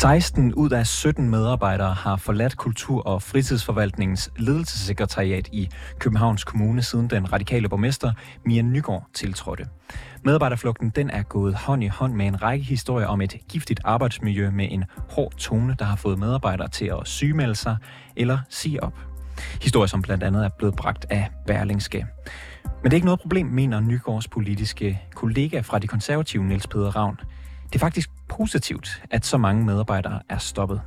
16 ud af 17 medarbejdere har forladt Kultur- og Fritidsforvaltningens ledelsessekretariat i Københavns Kommune siden den radikale borgmester Mia Nygaard tiltrådte. Medarbejderflugten den er gået hånd i hånd med en række historier om et giftigt arbejdsmiljø med en hård tone, der har fået medarbejdere til at sygemelde sig eller sige op. Historier, som blandt andet er blevet bragt af Berlingske. Men det er ikke noget problem, mener Nygaards politiske kollega fra de konservative, Niels Peder Ravn. Det er faktisk positivt, at så mange medarbejdere er stoppet.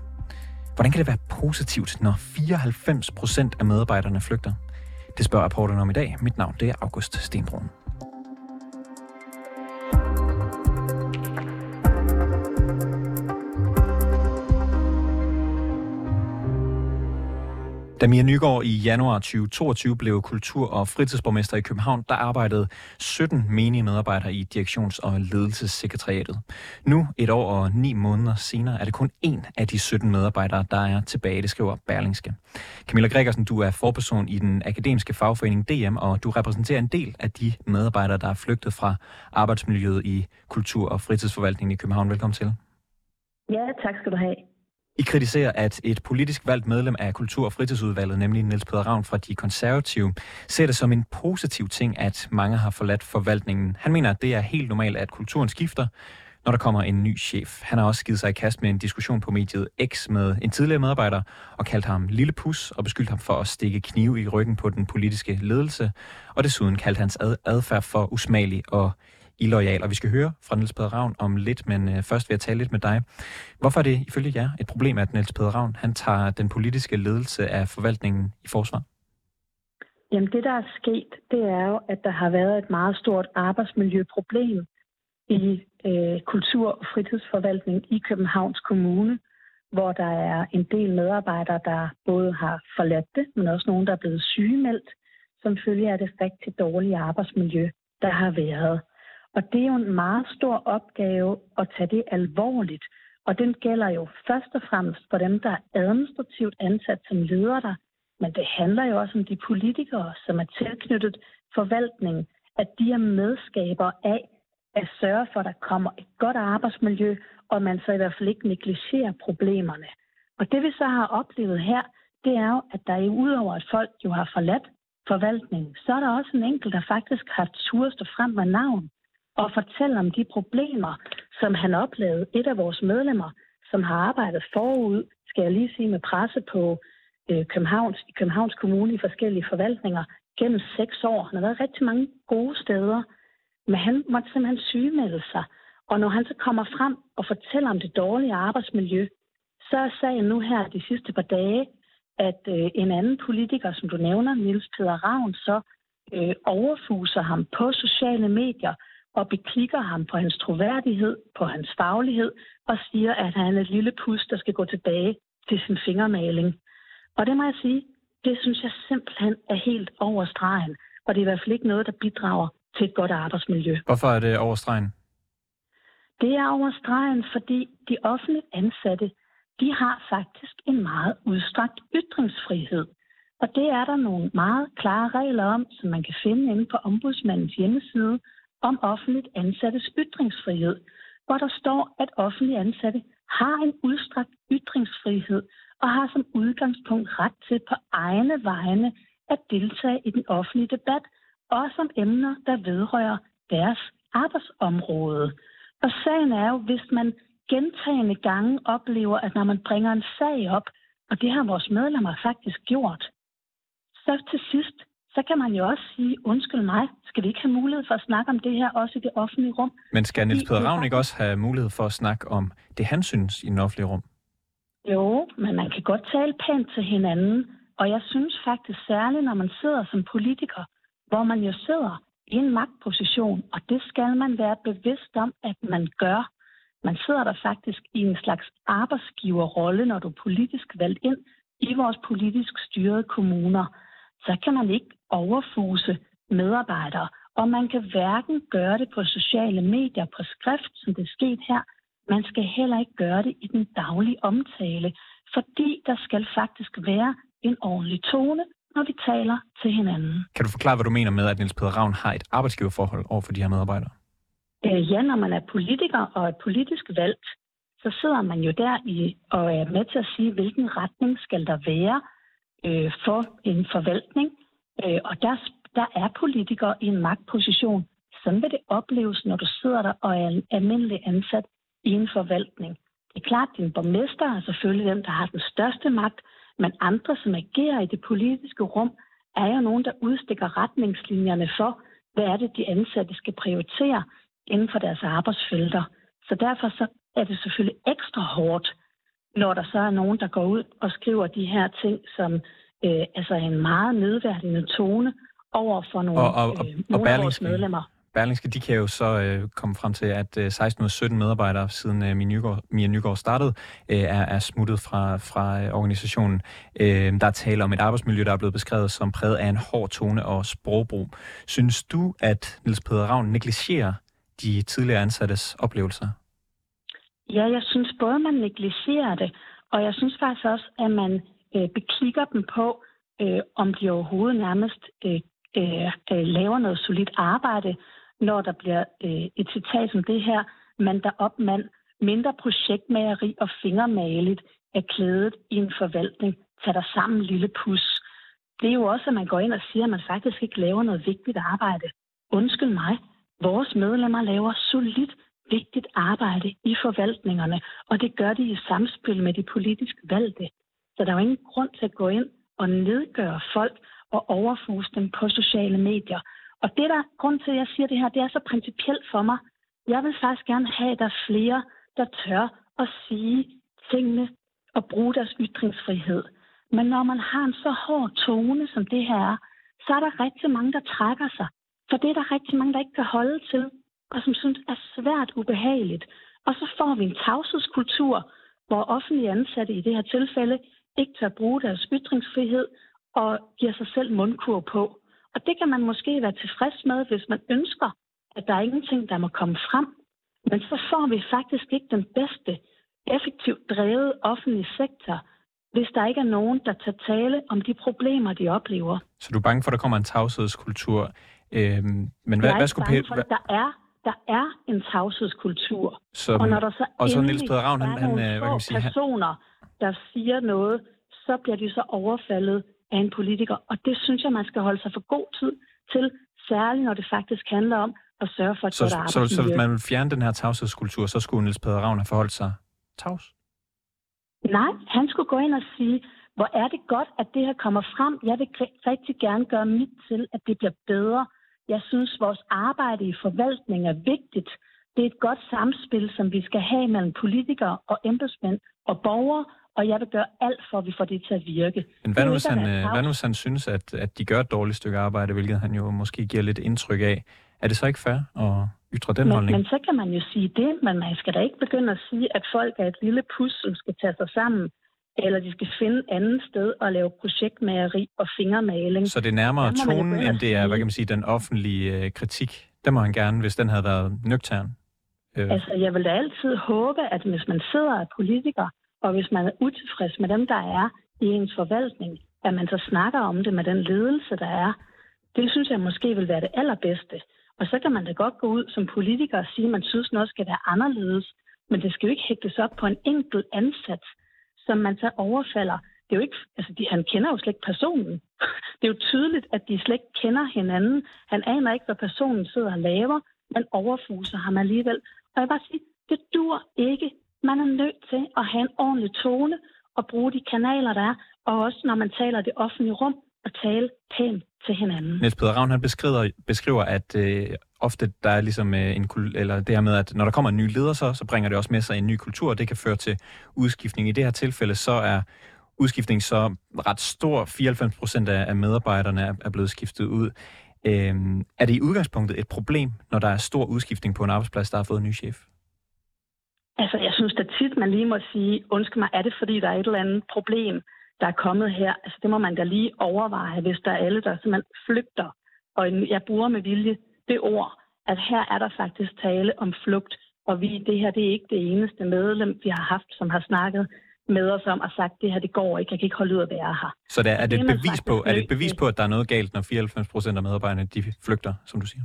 Hvordan kan det være positivt, når 94 procent af medarbejderne flygter? Det spørger rapporten om i dag. Mit navn det er August Stenbrun. Da Mia Nygaard i januar 2022 blev kultur- og fritidsborgmester i København, der arbejdede 17 menige medarbejdere i direktions- og ledelsessekretariatet. Nu, et år og ni måneder senere, er det kun én af de 17 medarbejdere, der er tilbage, det skriver Berlingske. Camilla Gregersen, du er forperson i den akademiske fagforening DM, og du repræsenterer en del af de medarbejdere, der er flygtet fra arbejdsmiljøet i kultur- og fritidsforvaltningen i København. Velkommen til. Ja, tak skal du have. I kritiserer, at et politisk valgt medlem af Kultur- og Fritidsudvalget, nemlig Niels Peder Ravn fra De Konservative, ser det som en positiv ting, at mange har forladt forvaltningen. Han mener, at det er helt normalt, at kulturen skifter, når der kommer en ny chef. Han har også givet sig i kast med en diskussion på mediet X med en tidligere medarbejder og kaldt ham Lille Pus og beskyldt ham for at stikke knive i ryggen på den politiske ledelse, og desuden kaldt hans adfærd for usmagelig og illoyal. Og vi skal høre fra Niels Peder Ravn om lidt, men øh, først vil jeg tale lidt med dig. Hvorfor er det ifølge jer et problem, at Niels Peder Ravn han tager den politiske ledelse af forvaltningen i forsvar? Jamen det, der er sket, det er jo, at der har været et meget stort arbejdsmiljøproblem i øh, kultur- og fritidsforvaltning i Københavns Kommune, hvor der er en del medarbejdere, der både har forladt det, men også nogen, der er blevet sygemeldt, som følge af det rigtig dårlige arbejdsmiljø, der har været. Og det er jo en meget stor opgave at tage det alvorligt. Og den gælder jo først og fremmest for dem, der er administrativt ansat som ledere der. Men det handler jo også om de politikere, som er tilknyttet forvaltningen, at de er medskaber af at sørge for, at der kommer et godt arbejdsmiljø, og man så i hvert fald ikke negligerer problemerne. Og det vi så har oplevet her, det er jo, at der er udover at folk jo har forladt forvaltningen, så er der også en enkelt, der faktisk har turst frem med navn og fortælle om de problemer, som han oplevede. Et af vores medlemmer, som har arbejdet forud, skal jeg lige sige, med presse på øh, Københavns, i Københavns Kommune i forskellige forvaltninger gennem seks år. Han har været rigtig mange gode steder, men han måtte simpelthen sygemelde sig. Og når han så kommer frem og fortæller om det dårlige arbejdsmiljø, så er sagen nu her de sidste par dage, at øh, en anden politiker, som du nævner, Niels Peder Ravn, så øh, overfuser ham på sociale medier og beklikker ham på hans troværdighed, på hans faglighed, og siger, at han er et lille pus, der skal gå tilbage til sin fingermaling. Og det må jeg sige, det synes jeg simpelthen er helt over stregen, og det er i hvert fald ikke noget, der bidrager til et godt arbejdsmiljø. Hvorfor er det over stregen? Det er over stregen, fordi de offentligt ansatte, de har faktisk en meget udstrakt ytringsfrihed. Og det er der nogle meget klare regler om, som man kan finde inde på ombudsmandens hjemmeside, om offentligt ansattes ytringsfrihed, hvor der står, at offentlige ansatte har en udstrakt ytringsfrihed og har som udgangspunkt ret til på egne vegne at deltage i den offentlige debat, også om emner, der vedrører deres arbejdsområde. Og sagen er jo, hvis man gentagende gange oplever, at når man bringer en sag op, og det har vores medlemmer faktisk gjort, så til sidst så kan man jo også sige, undskyld mig, skal vi ikke have mulighed for at snakke om det her også i det offentlige rum? Men skal Niels Peder Ravn ikke også have mulighed for at snakke om det, han synes i den offentlige rum? Jo, men man kan godt tale pænt til hinanden, og jeg synes faktisk særligt, når man sidder som politiker, hvor man jo sidder i en magtposition, og det skal man være bevidst om, at man gør. Man sidder der faktisk i en slags arbejdsgiverrolle, når du er politisk valgt ind i vores politisk styrede kommuner. Så kan man ikke overfuse medarbejdere. Og man kan hverken gøre det på sociale medier på skrift, som det er sket her. Man skal heller ikke gøre det i den daglige omtale, fordi der skal faktisk være en ordentlig tone, når vi taler til hinanden. Kan du forklare, hvad du mener med, at Niels Peder Ravn har et arbejdsgiverforhold over for de her medarbejdere? Øh, ja, når man er politiker og er politisk valgt, så sidder man jo der i og er med til at sige, hvilken retning skal der være øh, for en forvaltning. Øh, og der, der er politikere i en magtposition. Sådan vil det opleves, når du sidder der og er en almindelig ansat i en forvaltning. Det er klart, at din borgmester er selvfølgelig den, der har den største magt, men andre, som agerer i det politiske rum, er jo nogen, der udstikker retningslinjerne for, hvad er det, de ansatte skal prioritere inden for deres arbejdsfelter. Så derfor så er det selvfølgelig ekstra hårdt, når der så er nogen, der går ud og skriver de her ting, som øh, altså en meget nedværdigende tone over for nogle, og, og, og, øh, og vores medlemmer. Berlingske, de kan jo så øh, komme frem til, at øh, 16 ud af 17 medarbejdere, siden øh, Mia, Nygaard, Mia Nygaard startede, øh, er, er smuttet fra, fra øh, organisationen. Øh, der er tale om et arbejdsmiljø, der er blevet beskrevet som præget af en hård tone og sprogbrug. Synes du, at Niels Peder Ravn negligerer de tidligere ansattes oplevelser? Ja, jeg synes både, man negligerer det, og jeg synes faktisk også, at man øh, bekigger dem på, øh, om de overhovedet nærmest øh, øh, øh laver noget solidt arbejde, når der bliver øh, et citat som det her, mand der op mand, mindre projektmageri og fingermaligt er klædet i en forvaltning. Tag dig sammen, lille pus. Det er jo også, at man går ind og siger, at man faktisk ikke laver noget vigtigt arbejde. Undskyld mig, vores medlemmer laver solidt vigtigt arbejde i forvaltningerne, og det gør de i samspil med de politisk valgte. Så der er jo ingen grund til at gå ind og nedgøre folk og overfuse dem på sociale medier. Og det der grund til, at jeg siger det her, det er så principielt for mig. Jeg vil faktisk gerne have, at der er flere, der tør at sige tingene og bruge deres ytringsfrihed. Men når man har en så hård tone, som det her er, så er der rigtig mange, der trækker sig. For det er der rigtig mange, der ikke kan holde til, og som synes er svært ubehageligt. Og så får vi en tavshedskultur, hvor offentlige ansatte i det her tilfælde ikke tør bruge deres ytringsfrihed og giver sig selv mundkur på. Og det kan man måske være tilfreds med, hvis man ønsker, at der er ingenting, der må komme frem. Men så får vi faktisk ikke den bedste, effektivt drevet offentlige sektor, hvis der ikke er nogen, der tager tale om de problemer, de oplever. Så du er bange for, at der kommer en tavshedskultur? Øhm, men hvad, hvad skulle bange for, at der er, der er en tavshedskultur. Som, og når der så, og så Niels Peder Ravn, han, han, øh, hvad kan man sige, personer, der siger noget, så bliver de så overfaldet af en politiker. Og det synes jeg, man skal holde sig for god tid til, særligt når det faktisk handler om at sørge for et så, godt arbejdsmiljø. Så, så hvis man vil fjerne den her tavshedskultur, så skulle Niels Peder Ravn have forholdt sig tavs? Nej, han skulle gå ind og sige, hvor er det godt, at det her kommer frem. Jeg vil rigtig gerne gøre mit til, at det bliver bedre. Jeg synes, vores arbejde i forvaltning er vigtigt. Det er et godt samspil, som vi skal have mellem politikere og embedsmænd og borgere, og jeg vil gøre alt for, at vi får det til at virke. Men hvad nu, hvis han, øh, hvad nu, hvis han synes, at, at de gør et dårligt stykke arbejde, hvilket han jo måske giver lidt indtryk af? Er det så ikke fair at ytre den men, holdning? Men så kan man jo sige det, men man skal da ikke begynde at sige, at folk er et lille pus, som skal tage sig sammen, eller de skal finde et andet sted og lave projektmageri og fingermaling. Så det er nærmere tonen, end det er, hvad kan man sige, den offentlige øh, kritik? Det må han gerne, hvis den havde været nøgtern. Øh. Altså, jeg vil da altid håbe, at hvis man sidder af politiker, og hvis man er utilfreds med dem, der er i ens forvaltning, at man så snakker om det med den ledelse, der er. Det synes jeg måske vil være det allerbedste. Og så kan man da godt gå ud som politiker og sige, at man synes, noget skal være anderledes. Men det skal jo ikke hægtes op på en enkelt ansats, som man så overfalder. Det er jo ikke, altså de, han kender jo slet ikke personen. Det er jo tydeligt, at de slet ikke kender hinanden. Han aner ikke, hvad personen sidder og laver, men overfuser ham alligevel. Og jeg vil bare sige, det dur ikke man er nødt til at have en ordentlig tone og bruge de kanaler, der er, og også når man taler i det offentlige rum, at tale pænt til hinanden. Niels Peder Ravn, han beskriver, beskriver at øh, ofte der er ligesom øh, en eller det her med, at når der kommer en ny leder, så, så bringer det også med sig en ny kultur, og det kan føre til udskiftning. I det her tilfælde, så er udskiftning så ret stor. 94 procent af, af medarbejderne er, er blevet skiftet ud. Øh, er det i udgangspunktet et problem, når der er stor udskiftning på en arbejdsplads, der har fået en ny chef? Altså, jeg synes da tit, man lige må sige, undskyld mig, er det fordi, der er et eller andet problem, der er kommet her? Altså, det må man da lige overveje, hvis der er alle, der simpelthen flygter. Og jeg bruger med vilje det ord, at her er der faktisk tale om flugt, og vi, det her det er ikke det eneste medlem, vi har haft, som har snakket med os om og sagt, det her det går ikke, jeg kan ikke holde ud at være her. Så det er, det et bevis på, er det et bevis på, at der er noget galt, når 94 procent af medarbejderne de flygter, som du siger?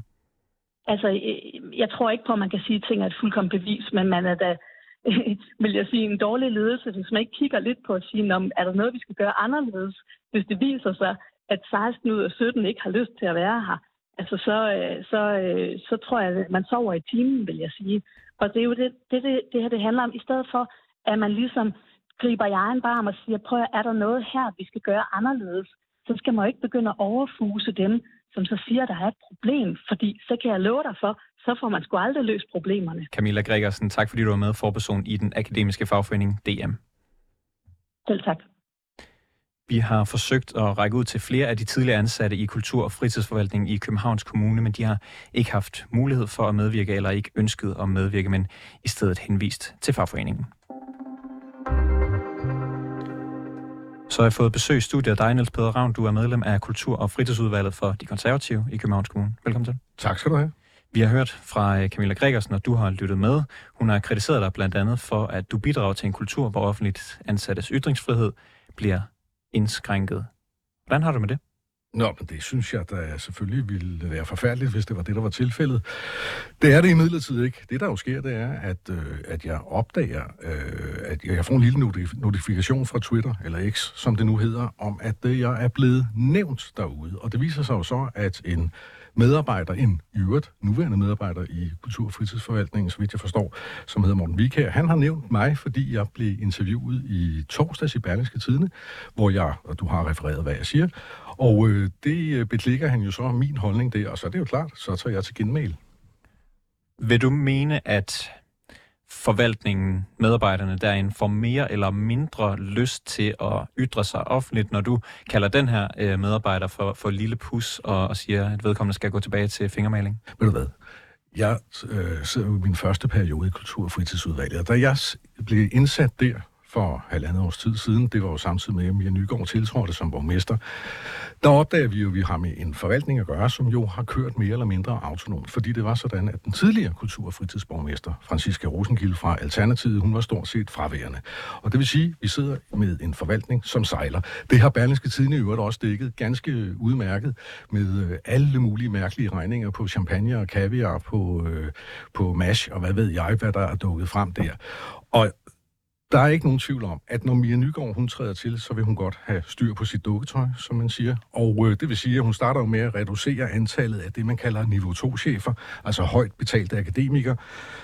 Altså, øh, jeg tror ikke på, at man kan sige, at ting er et fuldkommen bevis, men man er da vil jeg sige, en dårlig ledelse, hvis man ikke kigger lidt på at sige, om er der noget, vi skal gøre anderledes, hvis det viser sig, at 16 ud af 17 ikke har lyst til at være her, altså så, øh, så, øh, så tror jeg, at man sover i timen, vil jeg sige. Og det er jo det, det, det, det her, det handler om. I stedet for, at man ligesom griber i egen barm og siger, prøv er der noget her, vi skal gøre anderledes, så skal man jo ikke begynde at overfuse dem, som så siger, at der er et problem. Fordi så kan jeg love dig for, så får man sgu aldrig løst problemerne. Camilla Gregersen, tak fordi du var med forperson i den akademiske fagforening DM. Selv tak. Vi har forsøgt at række ud til flere af de tidligere ansatte i kultur- og fritidsforvaltningen i Københavns Kommune, men de har ikke haft mulighed for at medvirke eller ikke ønsket at medvirke, men i stedet henvist til fagforeningen. Så har jeg fået besøg i studiet af dig, Niels Peder Ravn. Du er medlem af Kultur- og Fritidsudvalget for De Konservative i Københavns Kommune. Velkommen til. Tak skal du have. Vi har hørt fra øh, Camilla Gregersen, og du har lyttet med. Hun har kritiseret dig blandt andet for, at du bidrager til en kultur, hvor offentligt ansattes ytringsfrihed bliver indskrænket. Hvordan har du med det? Nå, men det synes jeg, der selvfølgelig ville være forfærdeligt, hvis det var det, der var tilfældet. Det er det imidlertid ikke. Det, der jo sker, det er, at, øh, at jeg opdager, øh, at jeg får en lille notifikation fra Twitter, eller X, som det nu hedder, om at øh, jeg er blevet nævnt derude. Og det viser sig jo så, at en medarbejder, en i øvrigt nuværende medarbejder i Kultur- og Fritidsforvaltningen, så vidt jeg forstår, som hedder Morten Vikær. Han har nævnt mig, fordi jeg blev interviewet i torsdags i Berlingske Tidene, hvor jeg, og du har refereret, hvad jeg siger, og øh, det øh, beklikker han jo så min holdning der, og så er det jo klart, så tager jeg til genmail. Vil du mene, at forvaltningen, medarbejderne derinde, får mere eller mindre lyst til at ytre sig offentligt, når du kalder den her øh, medarbejder for, for lille pus og, og siger, at vedkommende skal gå tilbage til fingermaling? Ved du hvad? Jeg øh, sidder jo i min første periode i Kultur- og Fritidsudvalget, og da jeg blev indsat der for halvandet års tid siden, det var jo samtidig med, at Mia Nygaard tiltrådte som borgmester, der opdager vi jo, at vi har med en forvaltning at gøre, som jo har kørt mere eller mindre autonomt, fordi det var sådan, at den tidligere kultur- og fritidsborgmester, Franziska Rosenkilde fra Alternativet, hun var stort set fraværende. Og det vil sige, at vi sidder med en forvaltning, som sejler. Det har Berlingske Tidene i øvrigt også dækket ganske udmærket med øh, alle mulige mærkelige regninger på champagne og kaviar, på, øh, på mash og hvad ved jeg, hvad der er dukket frem der. Og der er ikke nogen tvivl om, at når Mia Nygaard hun træder til, så vil hun godt have styr på sit dukketøj, som man siger. Og øh, det vil sige, at hun starter jo med at reducere antallet af det, man kalder niveau 2-chefer, altså højt betalte akademikere,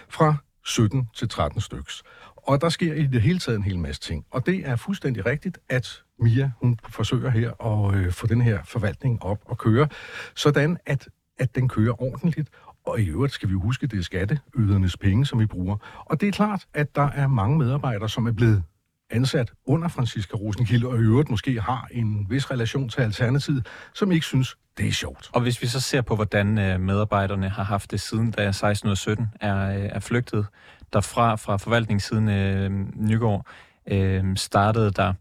fra 17 til 13 styks. Og der sker i det hele taget en hel masse ting. Og det er fuldstændig rigtigt, at Mia hun forsøger her at øh, få den her forvaltning op og køre, sådan at at den kører ordentligt, og i øvrigt skal vi huske, det er skatteydernes penge, som vi bruger. Og det er klart, at der er mange medarbejdere, som er blevet ansat under Franziska Rosenkilde, og i øvrigt måske har en vis relation til Alternativet, som ikke synes, det er sjovt. Og hvis vi så ser på, hvordan øh, medarbejderne har haft det siden, da 1617 er, øh, er flygtet derfra fra forvaltningssiden øh, Nygaard, øh, startede der,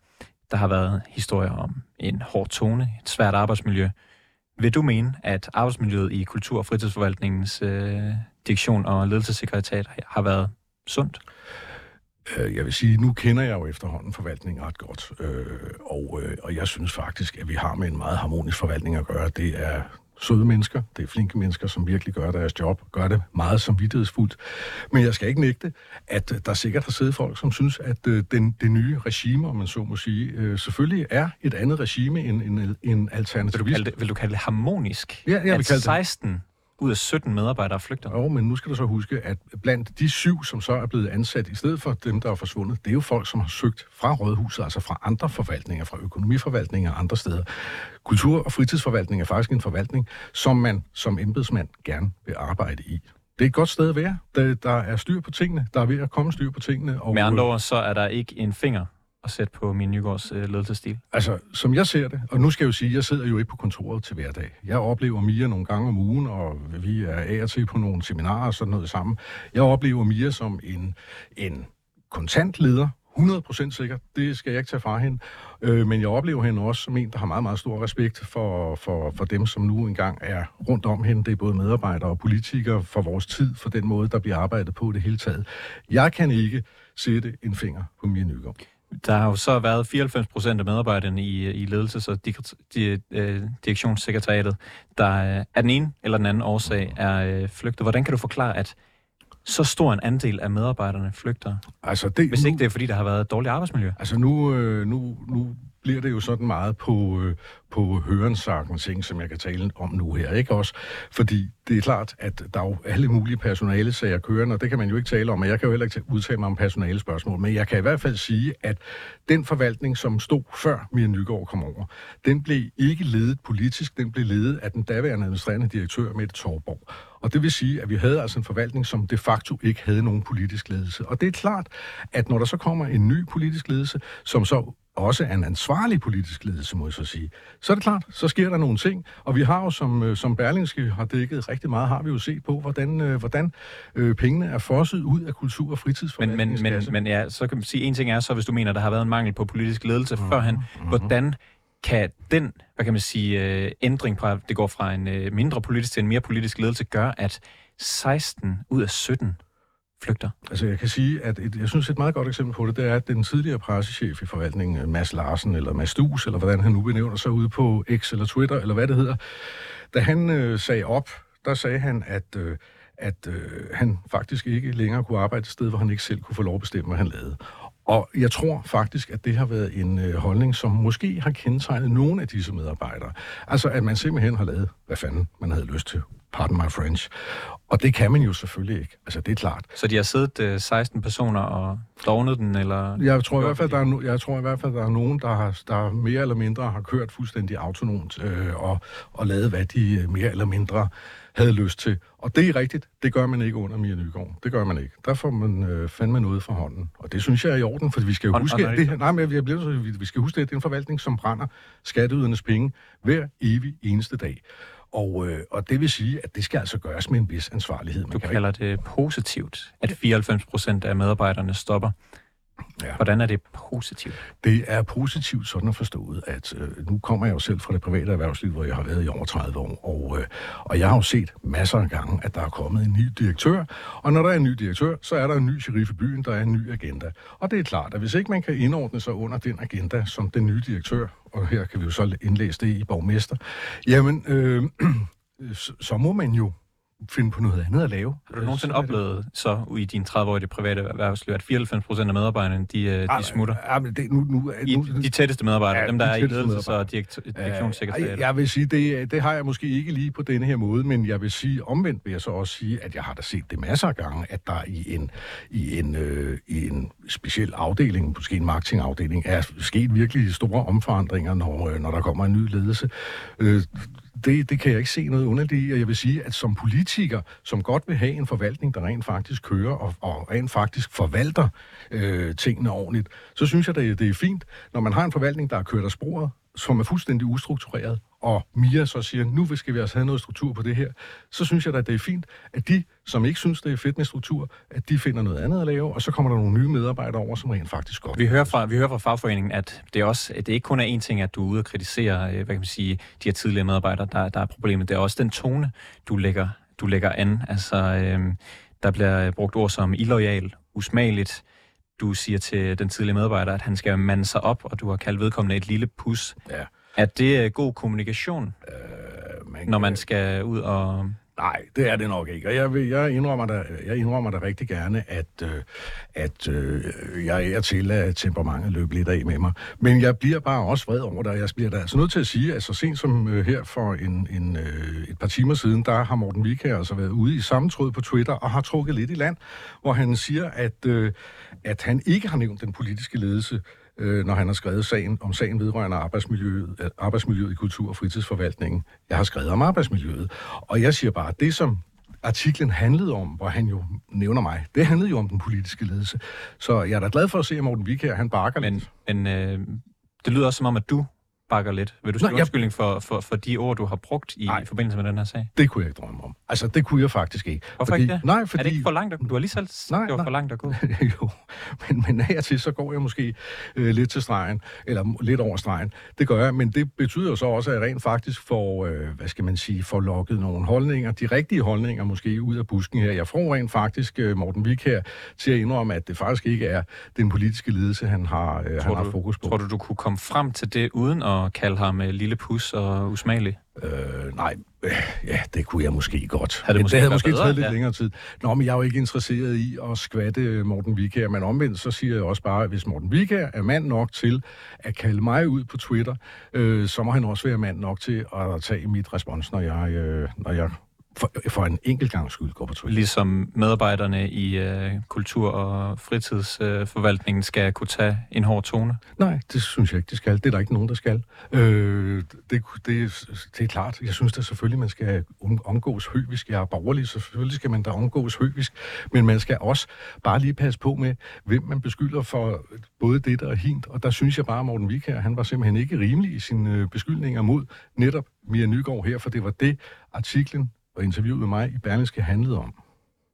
der har været historier om en hård tone, et svært arbejdsmiljø, vil du mene, at arbejdsmiljøet i Kultur- og Fritidsforvaltningens øh, direktion og ledelsessekretariat har været sundt? Øh, jeg vil sige, nu kender jeg jo efterhånden forvaltningen ret godt, øh, og, øh, og jeg synes faktisk, at vi har med en meget harmonisk forvaltning at gøre. Det er søde mennesker, det er flinke mennesker, som virkelig gør deres job, gør det meget samvittighedsfuldt. Men jeg skal ikke nægte, at øh, der sikkert har siddet folk, som synes, at øh, den, det nye regime, om man så må sige, øh, selvfølgelig er et andet regime end, end, end alternativ. Vil du det, vil du kalde det harmonisk? Ja, jeg vil kalde 16 det ud af 17 medarbejdere flygter. Jo, men nu skal du så huske, at blandt de syv, som så er blevet ansat, i stedet for dem, der er forsvundet, det er jo folk, som har søgt fra rådhuset, altså fra andre forvaltninger, fra økonomiforvaltninger og andre steder. Kultur- og fritidsforvaltning er faktisk en forvaltning, som man som embedsmand gerne vil arbejde i. Det er et godt sted at være. Der, der er styr på tingene. Der er ved at komme styr på tingene. Og, Med andre ord, så er der ikke en finger at sætte på min Nygaards øh, ledelsesstil? Altså, som jeg ser det, og nu skal jeg jo sige, jeg sidder jo ikke på kontoret til hverdag. Jeg oplever Mia nogle gange om ugen, og vi er af og til på nogle seminarer og sådan noget sammen. Jeg oplever Mia som en, en kontant leder, 100% sikker, det skal jeg ikke tage fra hende. Øh, men jeg oplever hende også som en, der har meget, meget stor respekt for, for, for dem, som nu engang er rundt om hende. Det er både medarbejdere og politikere for vores tid, for den måde, der bliver arbejdet på det hele taget. Jeg kan ikke sætte en finger på Mia Nygaard. Der har jo så været 94 procent af medarbejderne i, øh, i ledelses- og di, di, øh, direktionssekretariatet, der øh, af den ene eller den anden årsag er øh, flygtet. Hvordan kan du forklare, at så stor en andel af medarbejderne flygter? Altså det, Hvis ikke det er, fordi der har været dårligt arbejdsmiljø? Altså nu, øh, nu, nu bliver det jo sådan meget på, øh, på hørensagen ting, som jeg kan tale om nu her, ikke også? Fordi det er klart, at der er jo alle mulige personalesager kørende, og det kan man jo ikke tale om, og jeg kan jo heller ikke udtale mig om personalespørgsmål, men jeg kan i hvert fald sige, at den forvaltning, som stod før Mia Nygaard kom over, den blev ikke ledet politisk, den blev ledet af den daværende administrerende direktør Mette Torborg. Og det vil sige, at vi havde altså en forvaltning, som de facto ikke havde nogen politisk ledelse. Og det er klart, at når der så kommer en ny politisk ledelse, som så også er en ansvarlig politisk ledelse, må jeg så sige, så er det klart, så sker der nogle ting. Og vi har jo, som, øh, som Berlingske har dækket rigtig meget, har vi jo set på, hvordan, øh, hvordan øh, pengene er fosset ud af kultur- og men, men, men, men ja, så kan man sige, en ting er så, hvis du mener, der har været en mangel på politisk ledelse mm, førhen, mm-hmm. hvordan kan den, hvad kan man sige, øh, ændring fra, det går fra en øh, mindre politisk til en mere politisk ledelse, gøre, at 16 ud af 17 flygter? Altså jeg kan sige, at et, jeg synes et meget godt eksempel på det, det er, at den tidligere pressechef i forvaltningen, øh, Mads Larsen, eller Mads Dus, eller hvordan han nu benævner sig ude på X eller Twitter, eller hvad det hedder, da han øh, sagde op, der sagde han, at, øh, at øh, han faktisk ikke længere kunne arbejde et sted, hvor han ikke selv kunne få lov at bestemme, hvad han lavede. Og jeg tror faktisk, at det har været en øh, holdning, som måske har kendetegnet nogle af disse medarbejdere. Altså, at man simpelthen har lavet, hvad fanden man havde lyst til. Pardon my French. Og det kan man jo selvfølgelig ikke. Altså, det er klart. Så de har siddet øh, 16 personer og dognet den, eller? Jeg tror, i hvert fald, der er no, jeg tror i hvert fald, der er nogen, der, har, der mere eller mindre har kørt fuldstændig autonomt øh, og, og lavet, hvad de øh, mere eller mindre havde lyst til. Og det er rigtigt, det gør man ikke under Mia Nygaard. Det gør man ikke. Der får man øh, fandme noget fra hånden. Og det synes jeg er i orden, for vi skal jo huske, det, nej, men jeg bliver, vi, vi skal huske, at det er en forvaltning, som brænder skatteydernes penge hver evig eneste dag. Og, øh, og det vil sige, at det skal altså gøres med en vis ansvarlighed. Man du kalder ikke... det positivt, at 94 procent af medarbejderne stopper. Ja. Hvordan er det positivt? Det er positivt sådan at forstå, at øh, nu kommer jeg jo selv fra det private erhvervsliv, hvor jeg har været i over 30 år, og, øh, og jeg har jo set masser af gange, at der er kommet en ny direktør, og når der er en ny direktør, så er der en ny sheriff i byen, der er en ny agenda. Og det er klart, at hvis ikke man kan indordne sig under den agenda, som den nye direktør, og her kan vi jo så indlæse det i borgmester, jamen, øh, så må man jo finde på noget andet at lave. Har du nogensinde oplevet så i din 30 år i det private erhvervsliv, at 94 procent af medarbejderne, de, øh, de ah, smutter? Ja, men det, nu, nu, I, nu, de tætteste medarbejdere, ja, dem der de er i ledelse og direktionssekretariat. Jeg vil sige, det, det har jeg måske ikke lige på denne her måde, men jeg vil sige, omvendt vil jeg så også sige, at jeg har da set det masser af gange, at der i en, i en, øh, i en speciel afdeling, måske en marketingafdeling, er sket virkelig store omforandringer, når, øh, når der kommer en ny ledelse. Øh, det, det kan jeg ikke se noget underligt i, og jeg vil sige, at som politiker, som godt vil have en forvaltning, der rent faktisk kører og, og rent faktisk forvalter øh, tingene ordentligt, så synes jeg, det, det er fint, når man har en forvaltning, der er kørt af sporet, som er fuldstændig ustruktureret, og Mia så siger, nu skal vi altså have noget struktur på det her, så synes jeg da, at det er fint, at de, som ikke synes, det er fedt med struktur, at de finder noget andet at lave, og så kommer der nogle nye medarbejdere over, som rent faktisk godt. Vi hører fra, vi hører fra fagforeningen, at det, er også, at det ikke kun er én ting, at du er ude og kritisere, øh, hvad kan man sige, de her tidligere medarbejdere, der, der er problemet. Det er også den tone, du lægger, du lægger an. Altså, øhm, der bliver brugt ord som illoyal, usmageligt, du siger til den tidligere medarbejder, at han skal mande sig op, og du har kaldt vedkommende et lille pus. Ja. Er det øh, god kommunikation, øh, man når man skal ud og... Nej, det er det nok ikke. Og jeg, vil, jeg, indrømmer da, jeg indrømmer da rigtig gerne, at, øh, at øh, jeg er til at temperamentet løber lidt af med mig. Men jeg bliver bare også vred over det, jeg bliver da altså nødt til at sige, at så sent som øh, her for en, en, øh, et par timer siden, der har Morten Vikager altså været ude i sammentråd på Twitter og har trukket lidt i land, hvor han siger, at, øh, at han ikke har nævnt den politiske ledelse øh, når han har skrevet sagen om sagen vedrørende arbejdsmiljøet, øh, arbejdsmiljøet i kultur- og fritidsforvaltningen. Jeg har skrevet om arbejdsmiljøet. Og jeg siger bare, at det som artiklen handlede om, hvor han jo nævner mig, det handlede jo om den politiske ledelse. Så jeg er da glad for at se, at Morten Vikager, han bakker men, lidt. Men øh, det lyder også som om, at du bakker lidt. Vil du sige undskyldning jeg... for, for, for de ord, du har brugt i, i forbindelse med den her sag? Det kunne jeg ikke drømme om. Altså, det kunne jeg faktisk ikke. Hvorfor fordi, ikke det? Nej, fordi... Er det ikke for langt at gå? Du har lige selv nej, det var nej. for langt at gå. jo, men, men af til, så går jeg måske øh, lidt til stregen, eller lidt over stregen. Det gør jeg, men det betyder så også, at jeg rent faktisk får, øh, hvad skal man sige, får lukket nogle holdninger, de rigtige holdninger måske ud af busken her. Jeg får rent faktisk øh, Morten Wik her til at indrømme, at det faktisk ikke er den politiske ledelse, han har, øh, han har fokus på. Tror du, du kunne komme frem til det uden at at kalde ham øh, lille pus og usmagelig? Øh, nej, øh, ja, det kunne jeg måske godt. Havde det måske det havde måske taget lidt Ja. længere tid. Nå, men jeg er jo ikke interesseret i at skvatte Morten Wigær, men omvendt så siger jeg også bare, at hvis Morten Wigær er mand nok til at kalde mig ud på Twitter, øh, så må han også være mand nok til at tage mit respons, når jeg, øh, når jeg for, for en enkelt gang skyld går på Twitter. Ligesom medarbejderne i øh, kultur- og fritidsforvaltningen øh, skal kunne tage en hård tone? Nej, det synes jeg ikke, det skal. Det er der ikke nogen, der skal. Øh, det, det, det er klart. Jeg synes da selvfølgelig, man skal om- omgås høvisk. Jeg er borgerlig, så selvfølgelig skal man da omgås høvisk. Men man skal også bare lige passe på med, hvem man beskylder for både det og hint. Og der synes jeg bare, at Morten Wigær, han var simpelthen ikke rimelig i sine øh, beskyldninger mod netop Mia Nygaard her, for det var det, artiklen og interviewet med mig i Berlingske handlede om.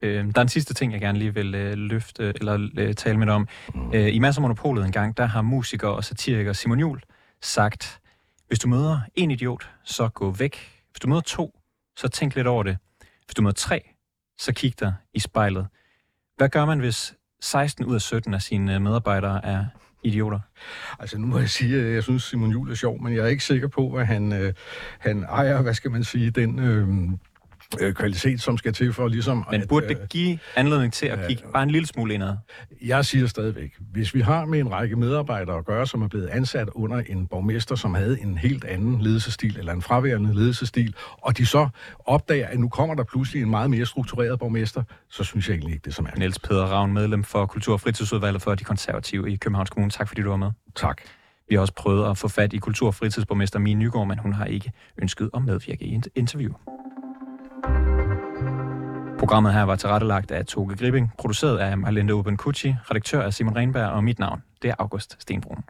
Øh, der er en sidste ting, jeg gerne lige vil øh, løfte eller øh, tale med dig om. Øh, I Masser Monopolet en gang, der har musiker og satiriker Simon Jul sagt, hvis du møder en idiot, så gå væk. Hvis du møder to, så tænk lidt over det. Hvis du møder tre, så kig dig i spejlet. Hvad gør man, hvis 16 ud af 17 af sine øh, medarbejdere er idioter? Altså nu må jeg sige, at jeg synes Simon Juhl er sjov, men jeg er ikke sikker på, at han, øh, han ejer, hvad skal man sige, den øh, øh, kvalitet, som skal til for ligesom... Men at, burde øh, det give anledning til at kigge bare en lille smule indad? Jeg siger stadigvæk, hvis vi har med en række medarbejdere at gøre, som er blevet ansat under en borgmester, som havde en helt anden ledelsestil, eller en fraværende ledelsestil, og de så opdager, at nu kommer der pludselig en meget mere struktureret borgmester, så synes jeg egentlig ikke, det er så mærkeligt. Niels Peder Ravn, medlem for Kultur- og Fritidsudvalget for de konservative i Københavns Kommune. Tak fordi du var med. Tak. Vi har også prøvet at få fat i kultur- og fritidsborgmester Mie Nygaard, men hun har ikke ønsket at medvirke i et interview. Programmet her var tilrettelagt af Toge Gripping, produceret af Marlene Oben Kucci, redaktør af Simon Renberg, og mit navn, det er August Stenbrun.